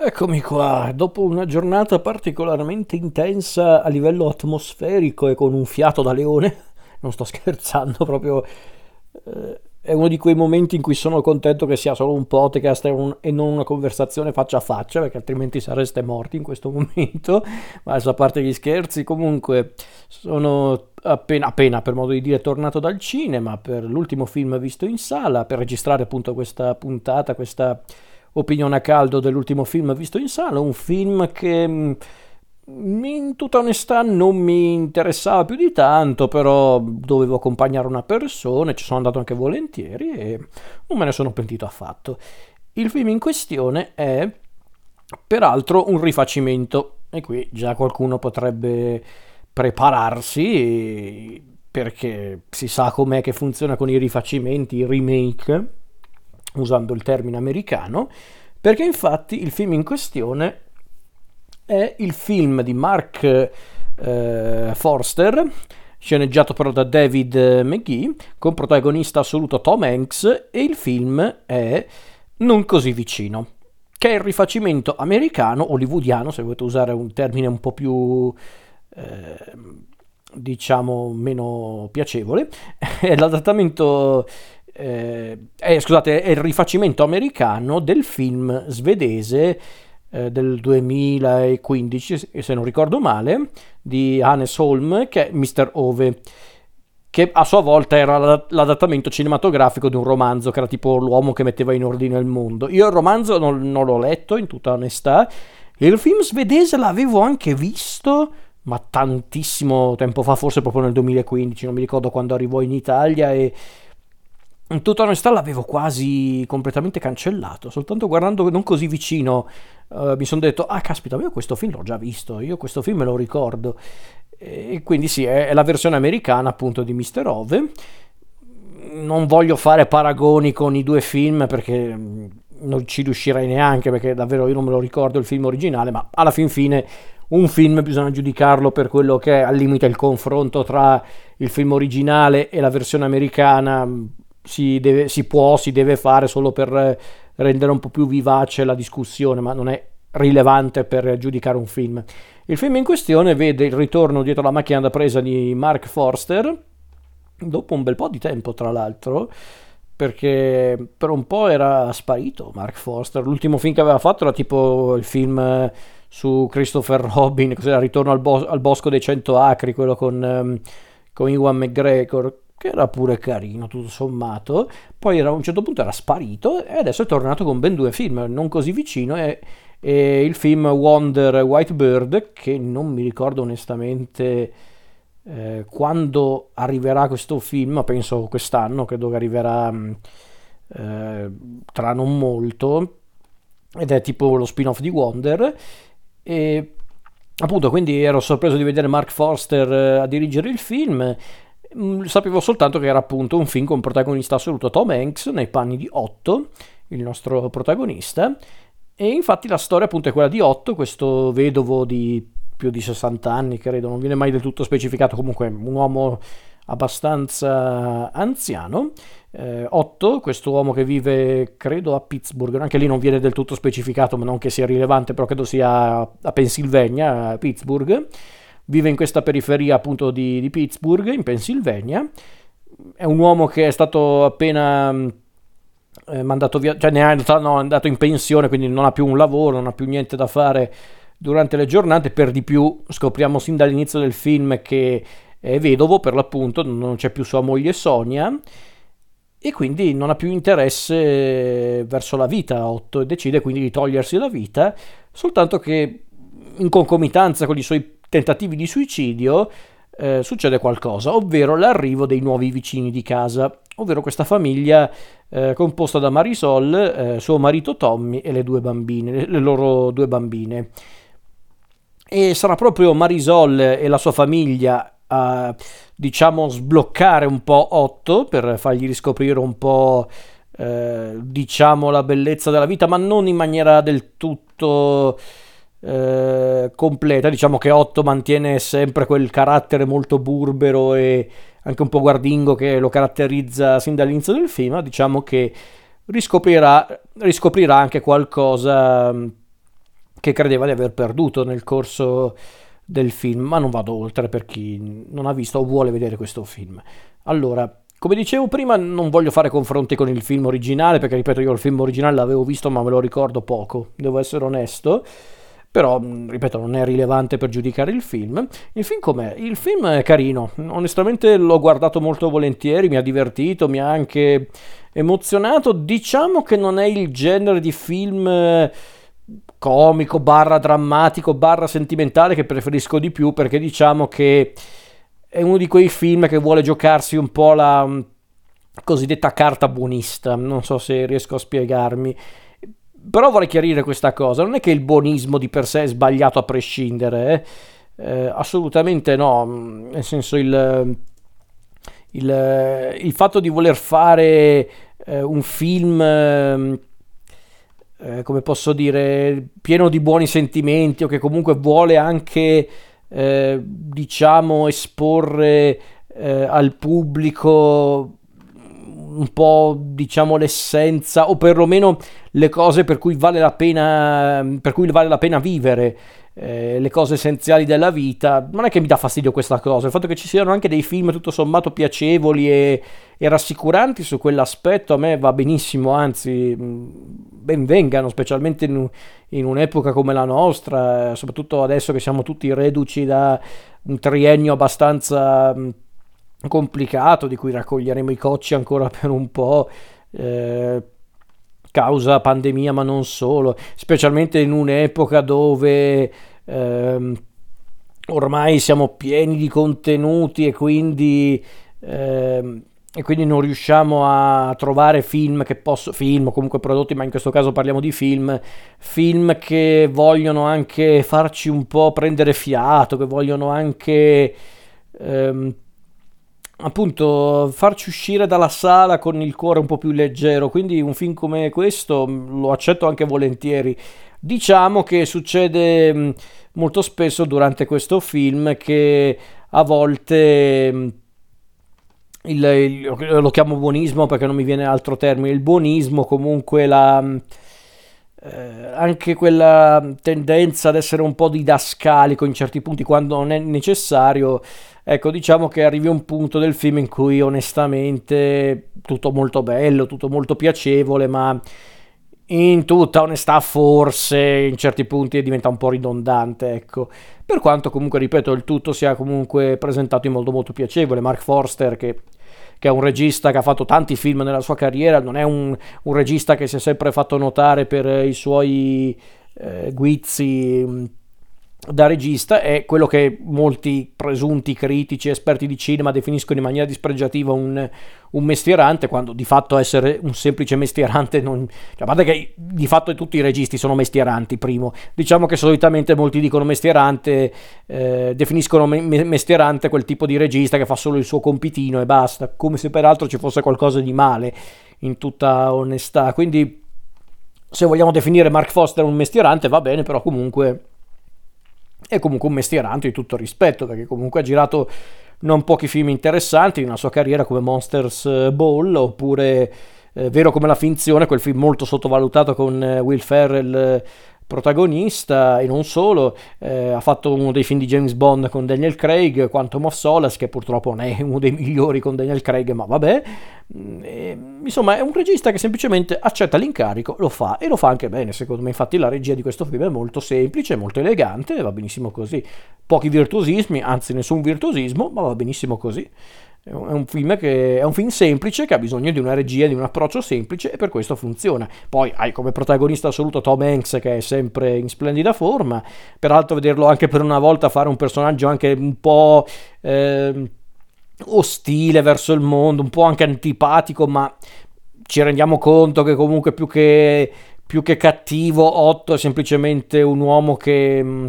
Eccomi qua, dopo una giornata particolarmente intensa a livello atmosferico e con un fiato da leone, non sto scherzando, proprio eh, è uno di quei momenti in cui sono contento che sia solo un podcast e, un, e, non una conversazione faccia a faccia, perché altrimenti sareste morti in questo momento, ma a parte gli scherzi, comunque sono appena, appena per modo di dire tornato dal cinema per l'ultimo film visto in sala, per registrare appunto questa puntata, questa opinione a caldo dell'ultimo film visto in sala, un film che mm, in tutta onestà non mi interessava più di tanto, però dovevo accompagnare una persona, ci sono andato anche volentieri e non me ne sono pentito affatto. Il film in questione è peraltro un rifacimento e qui già qualcuno potrebbe prepararsi perché si sa com'è che funziona con i rifacimenti, i remake usando il termine americano, perché infatti il film in questione è il film di Mark eh, Forster, sceneggiato però da David McGee, con protagonista assoluto Tom Hanks, e il film è Non così vicino, che è il rifacimento americano, hollywoodiano, se volete usare un termine un po' più... Eh, diciamo meno piacevole è l'adattamento eh, è, scusate, è il rifacimento americano del film svedese eh, del 2015, se non ricordo male, di Hannes Holm, che è Mr. Ove, che a sua volta era l'adattamento cinematografico di un romanzo che era tipo l'uomo che metteva in ordine il mondo. Io il romanzo non, non l'ho letto, in tutta onestà, il film svedese l'avevo anche visto, ma tantissimo tempo fa, forse proprio nel 2015, non mi ricordo quando arrivò in Italia e in tutta onestà l'avevo quasi completamente cancellato, soltanto guardando non così vicino uh, mi sono detto, ah caspita, io questo film l'ho già visto, io questo film me lo ricordo. E quindi sì, è, la versione americana appunto di Mister Ove. Non voglio fare paragoni con i due film perché mm, non ci riuscirei neanche perché davvero io non me lo ricordo il film originale, ma alla fin fine un film bisogna giudicarlo per quello che è al limite il confronto tra il film originale e la versione americana si, deve, si può, si deve fare solo per rendere un po' più vivace la discussione, ma non è rilevante per giudicare un film. Il film in questione vede il ritorno dietro la macchina da presa di Mark Forster, dopo un bel po' di tempo tra l'altro, perché per un po' era sparito Mark Forster. L'ultimo film che aveva fatto era tipo il film su Christopher Robin, cos'era Ritorno al, bos- al bosco dei cento acri, quello con, um, con Iwan McGregor che era pure carino tutto sommato, poi a un certo punto era sparito e adesso è tornato con ben due film, non così vicino, e, e il film Wonder White Bird, che non mi ricordo onestamente eh, quando arriverà questo film, penso quest'anno, credo che arriverà mm, eh, tra non molto, ed è tipo lo spin-off di Wonder, e appunto quindi ero sorpreso di vedere Mark Forster eh, a dirigere il film sapevo soltanto che era appunto un film con protagonista assoluto Tom Hanks nei panni di Otto, il nostro protagonista. E infatti la storia appunto è quella di Otto, questo vedovo di più di 60 anni, credo, non viene mai del tutto specificato, comunque un uomo abbastanza anziano. Eh, Otto, questo uomo che vive, credo, a Pittsburgh, anche lì non viene del tutto specificato, ma non che sia rilevante, però credo sia a Pennsylvania, a Pittsburgh vive in questa periferia appunto di, di Pittsburgh, in Pennsylvania. È un uomo che è stato appena mm, eh, mandato via, cioè ne è, no, è andato in pensione, quindi non ha più un lavoro, non ha più niente da fare durante le giornate. Per di più scopriamo sin dall'inizio del film che è vedovo per l'appunto, non c'è più sua moglie Sonia e quindi non ha più interesse verso la vita Otto e decide quindi di togliersi la vita, soltanto che in concomitanza con i suoi tentativi di suicidio eh, succede qualcosa, ovvero l'arrivo dei nuovi vicini di casa, ovvero questa famiglia eh, composta da Marisol, eh, suo marito Tommy e le due bambine, le, loro due bambine. E sarà proprio Marisol e la sua famiglia a diciamo sbloccare un po' Otto per fargli riscoprire un po' eh, diciamo la bellezza della vita, ma non in maniera del tutto eh, completa. Diciamo che Otto mantiene sempre quel carattere molto burbero e anche un po' guardingo che lo caratterizza sin dall'inizio del film. Diciamo che riscoprirà, riscoprirà anche qualcosa mm, che credeva di aver perduto nel corso del film, ma non vado oltre per chi non ha visto o vuole vedere questo film. Allora, come dicevo prima, non voglio fare confronti con il film originale, perché ripeto, io il film originale l'avevo visto, ma me lo ricordo poco, devo essere onesto. Però, ripeto, non è rilevante per giudicare il film. Il film com'è? Il film è carino, onestamente l'ho guardato molto volentieri, mi ha divertito, mi ha anche emozionato. Diciamo che non è il genere di film eh, comico, barra drammatico, barra sentimentale che preferisco di più perché diciamo che è uno di quei film che vuole giocarsi un po' la mm, cosiddetta carta buonista, non so se riesco a spiegarmi. Però vorrei chiarire questa cosa, non è che il buonismo di per sé è sbagliato a prescindere, eh? Eh, assolutamente no, mm, nel senso il, il, il fatto di voler fare eh, un film ehm, eh, come posso dire, pieno di buoni sentimenti o che comunque vuole anche, eh, diciamo, esporre eh, al pubblico un po', diciamo, l'essenza o perlomeno le cose per cui vale la pena, vale la pena vivere. Eh, le cose essenziali della vita, non è che mi dà fastidio questa cosa, il fatto che ci siano anche dei film tutto sommato piacevoli e, e rassicuranti su quell'aspetto a me va benissimo, anzi ben vengano, specialmente in, in, un'epoca come la nostra, soprattutto adesso che siamo tutti reduci da un triennio abbastanza complicato di cui raccoglieremo i cocci ancora per un po'. Eh, causa pandemia, ma non solo, specialmente in un'epoca dove ehm, ormai siamo pieni di contenuti e quindi, ehm, e quindi non riusciamo a trovare film che posso, film o comunque prodotti, ma in questo caso parliamo di film, film che vogliono anche farci un po' prendere fiato, che vogliono anche... Ehm, appunto farci uscire dalla sala con il cuore un po' più leggero, quindi un film come questo mm, lo accetto anche volentieri. Diciamo che succede mm, molto spesso durante questo film che a volte mm, il, il, lo chiamo buonismo perché non mi viene altro termine, il buonismo comunque la eh, anche quella tendenza ad essere un po' didascalico in certi punti quando non è necessario Ecco, diciamo che arrivi a un punto del film in cui onestamente tutto molto bello, tutto molto piacevole, ma in tutta onestà forse in certi punti diventa un po' ridondante, ecco. Per quanto comunque, ripeto, il tutto sia comunque presentato in modo molto piacevole. Mark Forster che che è un regista che ha fatto tanti film nella sua carriera, non è un, un regista che si è sempre fatto notare per i suoi eh, guizzi da regista è quello che molti presunti critici esperti di cinema definiscono in maniera dispregiativa un, un mestierante, quando di fatto essere un semplice mestierante non... Cioè, a parte che di fatto tutti i registi sono mestieranti, primo. Diciamo che solitamente molti dicono mestierante, eh, definiscono me- mestierante quel tipo di regista che fa solo il suo compitino e basta, come se peraltro ci fosse qualcosa di male, in tutta onestà. Quindi se vogliamo definire Mark Foster un mestierante va bene, però comunque è comunque un mestierante di tutto rispetto, perché comunque ha girato non pochi film interessanti nella sua carriera come Monsters eh, Ball oppure eh, Vero come la finzione, quel film molto sottovalutato con eh, Will Ferrell protagonista e non solo, eh, ha fatto uno dei film di James Bond con Daniel Craig, Quantum of Solace, che purtroppo non è uno dei migliori con Daniel Craig, ma vabbè. Mm, e, insomma, è un regista che semplicemente accetta l'incarico, lo fa e lo fa anche bene, secondo me. Infatti la regia di questo film è molto semplice, molto elegante va benissimo così. Pochi virtuosismi, anzi nessun virtuosismo, ma va benissimo così. È un, film che, è un film semplice che ha bisogno di una regia, di un approccio semplice e per questo funziona. Poi hai come protagonista assoluto Tom Hanks che è sempre in splendida forma, peraltro vederlo anche per una volta fare un personaggio anche un po' eh, ostile verso il mondo, un po' anche antipatico, ma ci rendiamo conto che comunque più che, più che cattivo Otto è semplicemente un uomo che... Mh, mm,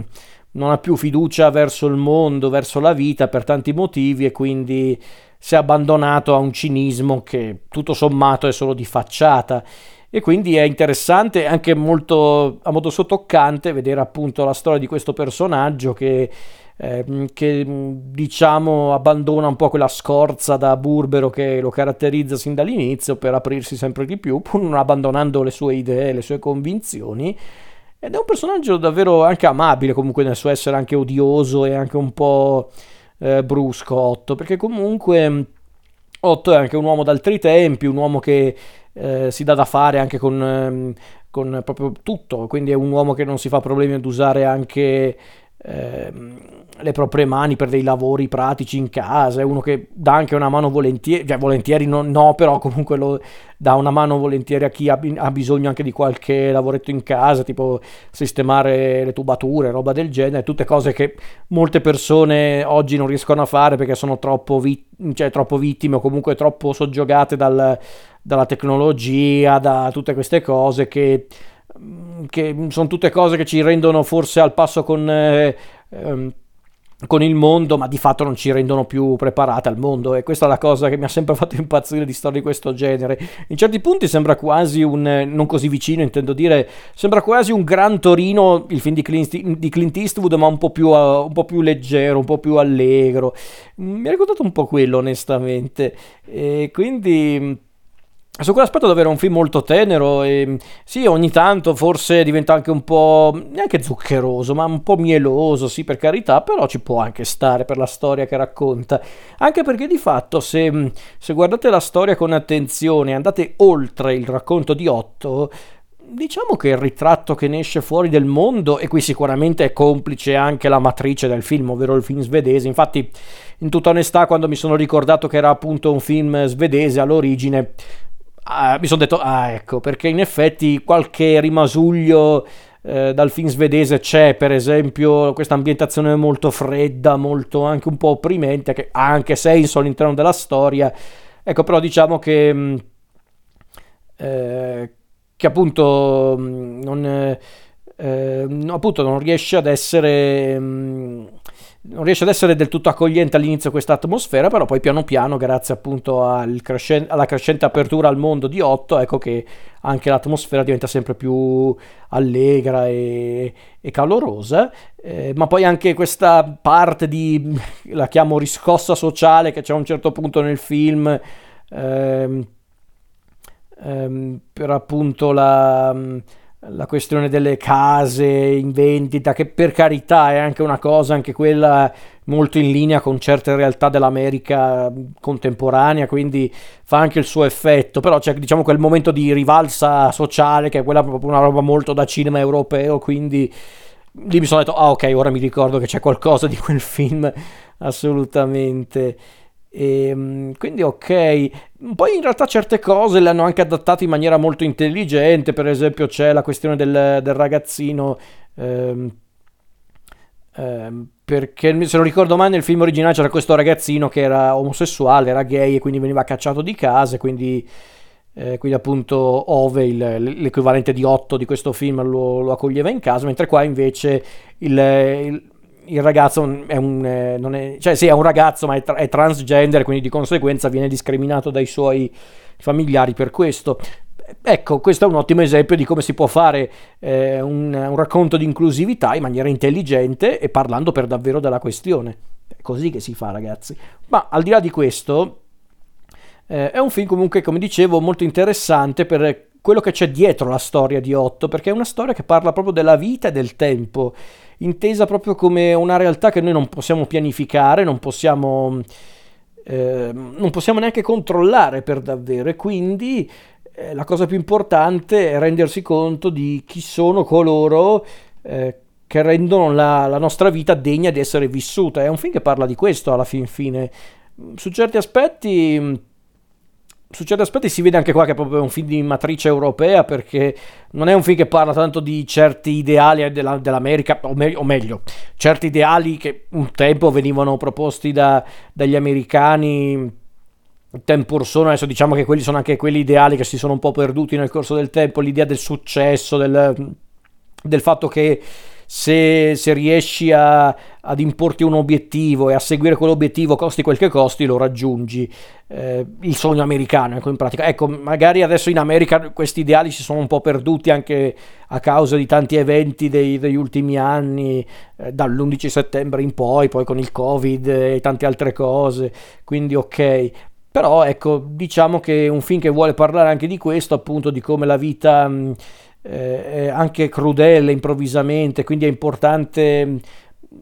non ha più fiducia verso il mondo, verso la vita per tanti motivi e quindi si è abbandonato a un cinismo che tutto sommato è solo di facciata. E quindi è interessante anche molto a modo sottoccante vedere appunto la storia di questo personaggio che, eh, che diciamo abbandona un po' quella scorza da burbero che lo caratterizza sin dall'inizio per aprirsi sempre di più pur non abbandonando le sue idee, le sue convinzioni. Ed è un personaggio davvero anche amabile comunque nel suo essere anche odioso e anche un po' eh, brusco Otto, perché comunque Otto è anche un uomo d'altri tempi, un uomo che eh, si dà da fare anche con, ehm, con, proprio tutto, quindi è un uomo che non si fa problemi ad usare anche ehm, le proprie mani per dei lavori pratici in casa, è uno che dà anche una mano volentieri, cioè volentieri no, no però comunque lo, dà una mano volentieri a chi ha, ha, bisogno anche di qualche lavoretto in casa, tipo sistemare le tubature, roba del genere, tutte cose che molte persone oggi non riescono a fare perché sono troppo, vit- cioè, troppo vittime o comunque troppo soggiogate dal, dalla tecnologia, da tutte queste cose che che sono tutte cose che ci rendono forse al passo con eh, ehm, con il mondo, ma di fatto non ci rendono più preparate al mondo e questa è la cosa che mi ha sempre fatto impazzire di storie di questo genere. In certi punti sembra quasi un, non così vicino intendo dire, sembra quasi un Gran Torino, il film di Clint, di Clint Eastwood, ma un po, più, uh, un po' più leggero, un po' più allegro. Mi ha ricordato un po' quello onestamente e quindi su quell'aspetto davvero è un film molto tenero e sì, ogni tanto forse diventa anche un po' neanche zuccheroso, ma un po' mieloso, sì, per carità, però ci può anche stare per la storia che racconta. Anche perché di fatto se, se guardate la storia con attenzione, andate oltre il racconto di Otto, diciamo che il ritratto che ne esce fuori del mondo, e qui sicuramente è complice anche la matrice del film, ovvero il film svedese. Infatti, in tutta onestà, quando mi sono ricordato che era appunto un film svedese all'origine, ah, mi sono detto, ah ecco, perché in effetti qualche rimasuglio eh, dal film svedese c'è, per esempio, questa ambientazione molto fredda, molto anche un po' opprimente, che ha anche senso all'interno della storia. Ecco, però diciamo che... Mm, eh, che appunto mm, non, eh, appunto non riesce ad essere... Mh, mm, non riesce ad essere del tutto accogliente all'inizio questa atmosfera, però poi piano piano, grazie appunto al crescen- alla crescente apertura al mondo di Otto, ecco che anche l'atmosfera diventa sempre più allegra e, e calorosa, eh, ma poi anche questa parte di, la chiamo riscossa sociale che c'è a un certo punto nel film, ehm, ehm, per appunto la la questione delle case in vendita, che per carità è anche una cosa, anche quella molto in linea con certe realtà dell'America contemporanea, quindi fa anche il suo effetto, però c'è diciamo quel momento di rivalsa sociale che è quella proprio una roba molto da cinema europeo, quindi lì mi sono detto, ah ok, ora mi ricordo che c'è qualcosa di quel film, assolutamente. E, ehm, quindi ok, poi in realtà certe cose le hanno anche adattate in maniera molto intelligente, per esempio c'è la questione del, del ragazzino, ehm, ehm, perché se non ricordo male nel film originale c'era questo ragazzino che era omosessuale, era gay e quindi veniva cacciato di casa, quindi, eh, quindi appunto Ove, il, l'equivalente di Otto di questo film, lo, lo, accoglieva in casa, mentre qua invece il, il il ragazzo è un, eh, è, cioè sì, è un ragazzo ma è, tra, è, transgender, quindi di conseguenza viene discriminato dai suoi familiari per questo. Ecco, questo è un ottimo esempio di come si può fare eh, un, un, racconto di inclusività in maniera intelligente e parlando per davvero della questione. È così che si fa, ragazzi. Ma al di là di questo, eh, è un film comunque, come dicevo, molto interessante per quello che c'è dietro la storia di Otto, perché è una storia che parla proprio della vita e del tempo intesa proprio come una realtà che noi non possiamo pianificare, non possiamo, eh, non possiamo neanche controllare per davvero e quindi eh, la cosa più importante è rendersi conto di chi sono coloro eh, che rendono la, la, nostra vita degna di essere vissuta. È un film che parla di questo alla fin fine. Su certi aspetti su certi aspetti si vede anche qua che è proprio un film di matrice europea perché non è un film che parla tanto di certi ideali della, dell'America, o, me- o, meglio, certi ideali che un tempo venivano proposti da, dagli americani tempo or sono, adesso diciamo che quelli sono anche quelli ideali che si sono un po' perduti nel corso del tempo, l'idea del successo, del, del fatto che se, se riesci a, ad importi un obiettivo e a seguire quell'obiettivo, costi quel che costi, lo raggiungi. Eh, il sogno americano, ecco, in pratica. Ecco, magari adesso in America questi ideali si sono un po' perduti anche a causa di tanti eventi dei, degli ultimi anni, eh, dall'11 settembre in poi, poi con il Covid e tante altre cose. Quindi ok. Però ecco, diciamo che un film che vuole parlare anche di questo, appunto di come la vita... Mh, eh, anche crudele improvvisamente, quindi è importante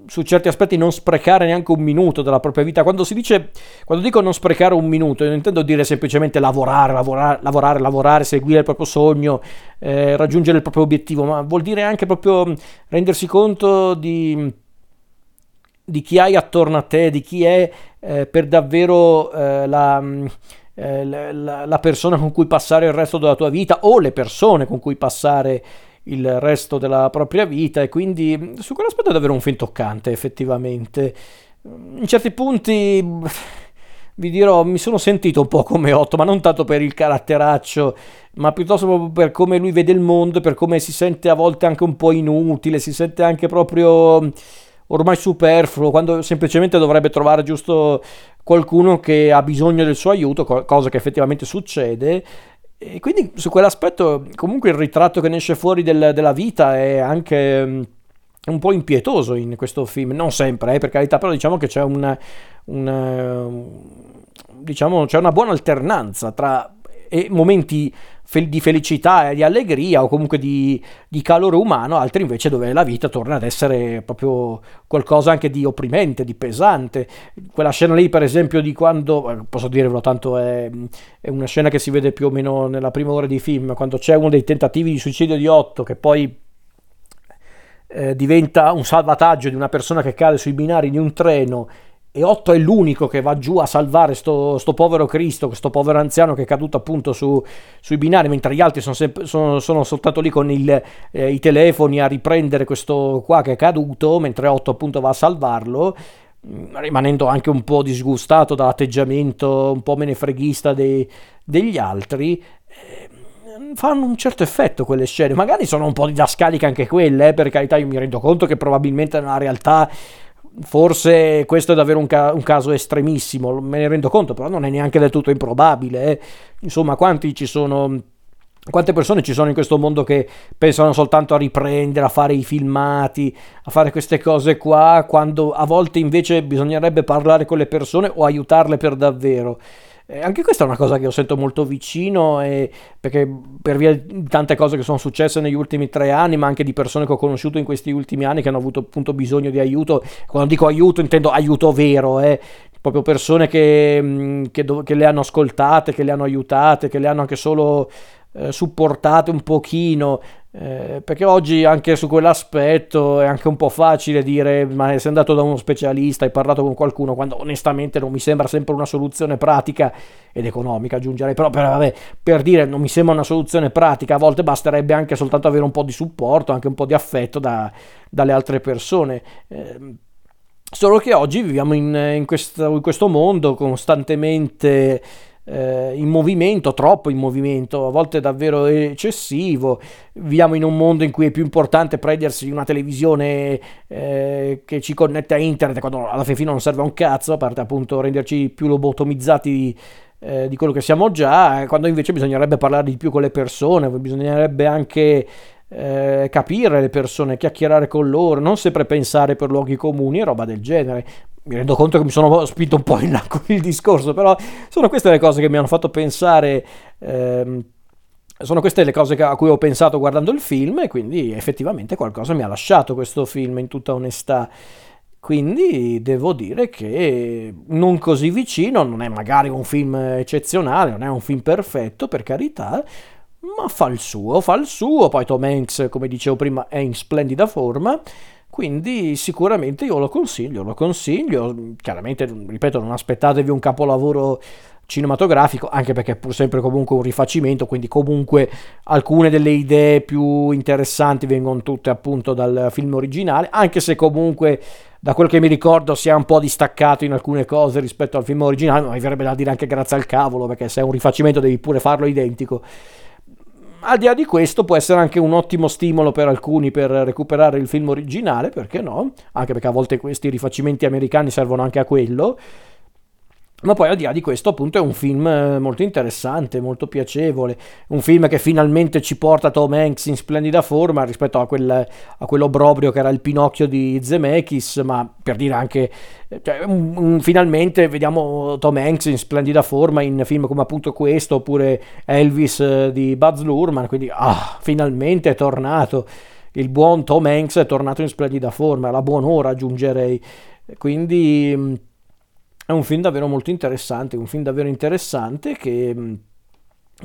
su certi aspetti non sprecare neanche un minuto della propria vita. Quando si dice, quando dico non sprecare un minuto, non intendo dire semplicemente lavorare, lavorare, lavorare, lavorare seguire il proprio sogno, eh, raggiungere il proprio obiettivo, ma vuol dire anche proprio rendersi conto di, di chi hai attorno a te, di chi è eh, per davvero eh, la, eh, la, la persona con cui passare il resto della tua vita o le persone con cui passare il resto della propria vita e quindi su quell'aspetto è davvero un film toccante effettivamente. In certi punti vi dirò, mi sono sentito un po' come Otto, ma non tanto per il caratteraccio, ma piuttosto proprio per come lui vede il mondo, per come si sente a volte anche un po' inutile, si sente anche proprio ormai superfluo, quando semplicemente dovrebbe trovare giusto qualcuno che ha bisogno del suo aiuto, cosa che effettivamente succede, e quindi su quell'aspetto comunque il ritratto che ne esce fuori del, della vita è anche mm, un po' impietoso in questo film, non sempre, eh, per carità, però diciamo che c'è una, una, diciamo, c'è una buona alternanza tra momenti di felicità e di allegria o comunque di, di, calore umano, altri invece dove la vita torna ad essere proprio qualcosa anche di opprimente, di pesante. Quella scena lì, per esempio, di quando, eh, posso dirvelo tanto, è, è una scena che si vede più o meno nella prima ora di film, quando c'è uno dei tentativi di suicidio di Otto che poi eh, diventa un salvataggio di una persona che cade sui binari di un treno e Otto è l'unico che va giù a salvare sto, sto povero Cristo, questo povero anziano che è caduto appunto su, sui binari, mentre gli altri sono, sempre, sono, sono soltanto lì con il, eh, i telefoni a riprendere questo qua che è caduto, mentre Otto appunto va a salvarlo, mm, rimanendo anche un po' disgustato dall'atteggiamento un po' menefreghista dei, degli altri. Eh, fanno un certo effetto quelle scene, magari sono un po' didascaliche anche quelle, eh, per carità io mi rendo conto che probabilmente nella realtà Forse questo è davvero un, ca- un, caso estremissimo, me ne rendo conto, però non è neanche del tutto improbabile. Eh. Insomma, quanti ci sono quante persone ci sono in questo mondo che pensano soltanto a riprendere, a fare i filmati, a fare queste cose qua, quando a volte invece bisognerebbe parlare con le persone o aiutarle per davvero. Eh, anche questa è una cosa che io sento molto vicino e perché per via di tante cose che sono successe negli ultimi tre anni, ma anche di persone che ho conosciuto in questi ultimi anni che hanno avuto appunto bisogno di aiuto. Quando dico aiuto intendo aiuto vero, eh, proprio persone che, mm, che, che, le hanno ascoltate, che le hanno aiutate, che le hanno anche solo eh, supportate un pochino, eh, perché oggi anche su quell'aspetto è anche un po' facile dire ma sei andato da uno specialista, hai parlato con qualcuno, quando onestamente non mi sembra sempre una soluzione pratica ed economica aggiungerei, però per, vabbè, per dire non mi sembra una soluzione pratica, a volte basterebbe anche soltanto avere un po' di supporto, anche un po' di affetto da, dalle altre persone. Eh, Solo che oggi viviamo in, in, questo, in questo mondo costantemente eh, in movimento, troppo in movimento, a volte davvero eccessivo. Viviamo in un mondo in cui è più importante prendersi una televisione eh, che ci connette a internet, quando alla fine non serve a un cazzo, a parte appunto renderci più lobotomizzati eh, di quello che siamo già, quando invece bisognerebbe parlare di più con le persone, bisognerebbe anche eh, capire le persone, chiacchierare con loro, non sempre pensare per luoghi comuni e roba del genere. Mi rendo conto che mi sono spinto un po' in con il discorso, però sono queste le cose che mi hanno fatto pensare. Ehm, sono queste le cose a cui ho pensato guardando il film e quindi effettivamente qualcosa mi ha lasciato questo film in tutta onestà. Quindi devo dire che non così vicino, non è magari un film eccezionale, non è un film perfetto per carità, ma fa il suo, fa il suo, poi Tom Hanks, come dicevo prima, è in splendida forma, quindi sicuramente io lo consiglio, lo consiglio, chiaramente, ripeto, non aspettatevi un capolavoro cinematografico, anche perché è pur sempre comunque un rifacimento, quindi comunque alcune delle idee più interessanti vengono tutte appunto dal film originale, anche se comunque da quel che mi ricordo si è un po' distaccato in alcune cose rispetto al film originale, ma mi verrebbe da dire anche grazie al cavolo, perché se è un rifacimento devi pure farlo identico al di là di questo può essere anche un ottimo stimolo per alcuni per recuperare il film originale, perché no? Anche perché a volte questi rifacimenti americani servono anche a quello. Ma poi al di là di questo, appunto, è un film eh, molto interessante, molto piacevole. Un film che finalmente ci porta Tom Hanks in splendida forma rispetto a, quel, a quell'obrobrio che era il Pinocchio di Zemeckis, ma per dire anche, cioè, un, un, finalmente vediamo Tom Hanks in splendida forma in film come appunto questo, oppure Elvis eh, di Buzz Lurman. Quindi, ah, finalmente è tornato. Il buon Tom Hanks è tornato in splendida forma, la buon'ora aggiungerei. Quindi è un film davvero molto interessante, un film davvero interessante che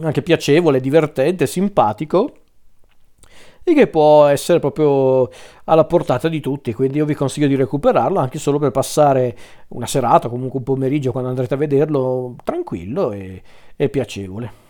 anche piacevole, divertente, simpatico e che può essere proprio alla portata di tutti, quindi io vi consiglio di recuperarlo anche solo per passare una serata, comunque un pomeriggio quando andrete a vederlo tranquillo e, e piacevole.